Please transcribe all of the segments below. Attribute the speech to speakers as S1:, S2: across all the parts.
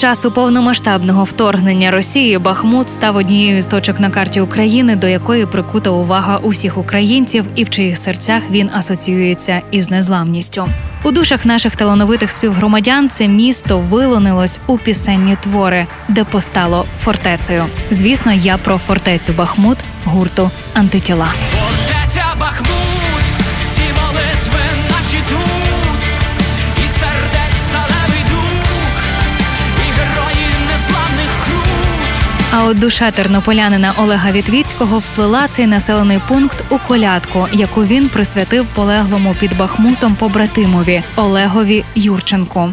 S1: Часу повномасштабного вторгнення Росії Бахмут став однією з точок на карті України, до якої прикута увага усіх українців, і в чиїх серцях він асоціюється із незламністю. У душах наших талановитих співгромадян це місто вилонилось у пісенні твори, де постало фортецею. Звісно, я про фортецю Бахмут гурту антитіла. А от душа тернополянина Олега Вітвіцького вплила цей населений пункт у колядку, яку він присвятив полеглому під Бахмутом побратимові Олегові Юрченку.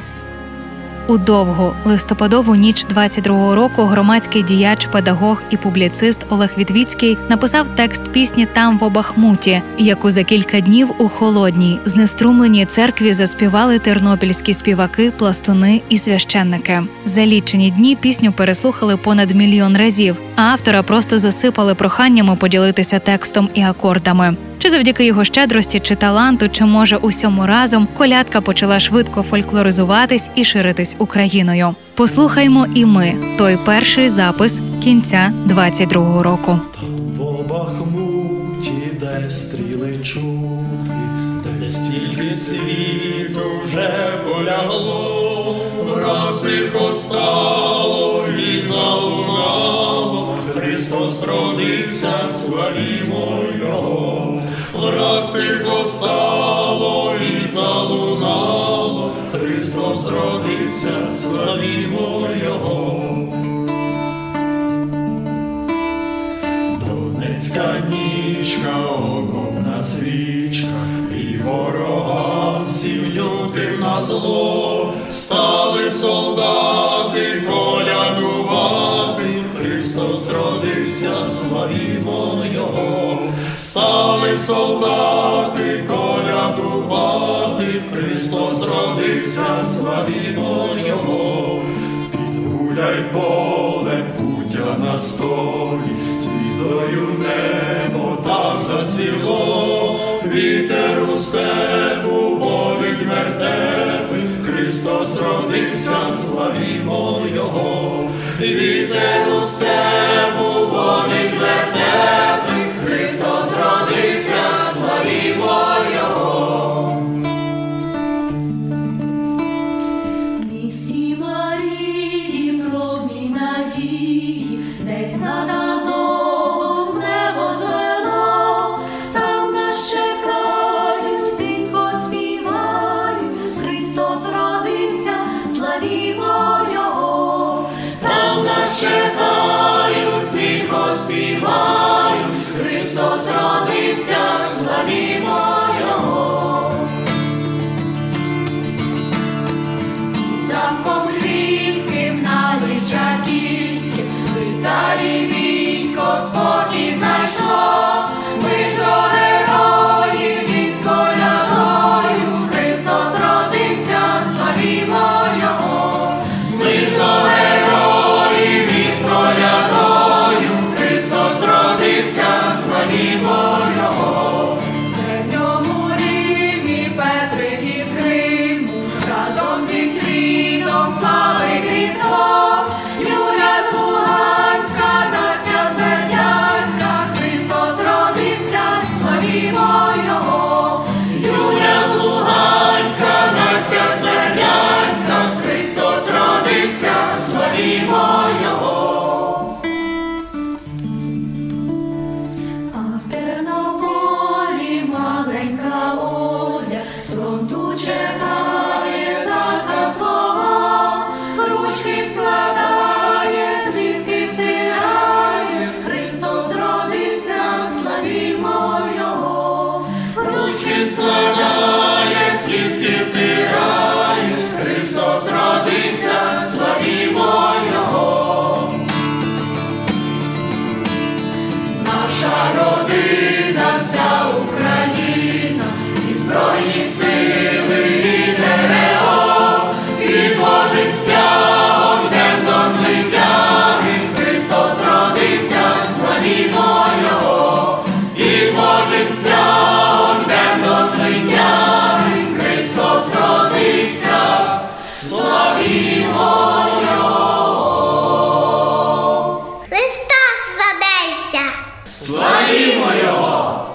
S1: У довгу листопадову ніч 22-го року громадський діяч, педагог і публіцист Олег Вітвіцький написав текст пісні Там в Обахмуті, яку за кілька днів у холодній, знеструмленій церкві заспівали тернопільські співаки, пластуни і священники. За лічені дні пісню переслухали понад мільйон разів, а автора просто засипали проханнями поділитися текстом і акордами. Чи завдяки його щедрості чи таланту, чи може усьому разом колядка почала швидко фольклоризуватись і ширитись Україною. Послухаймо і ми той перший запис кінця 22-го року.
S2: По Бахмуті, де стріли чути, де стільки світу вже полягло, враз тихо стало і залунало, Христос родився, славімо Його, тихо стало і залунало, Христос родився, славімо Його. Донецька нічка, окопна свічка, і ворогам всім лютим на зло, стали солдати колядувати, Христос родився, славімо Його, стали солдати колядувати, Христос родився, славімо Його. Підгуляй полем путя на столі, звіздою небо так заціло, вітер у степу водить вертепи, Христос родився, славімо Його, вітер у степу славімо
S3: там нас чекають, тихо Христос родився, славімо Його. Замком львівським на Личаківським, лицарі військо still it all. славімо Його! Христос задеся! Славімо Його!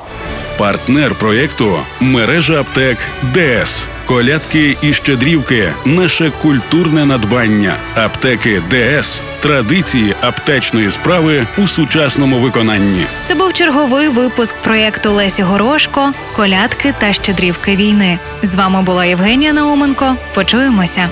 S4: Партнер проєкту мережа аптек ДС. Колядки і щедрівки наше культурне надбання. Аптеки ДС традиції аптечної справи у сучасному виконанні.
S1: Це був черговий випуск проєкту Лесі Горошко Колядки та щедрівки війни. З вами була Євгенія Науменко. Почуємося.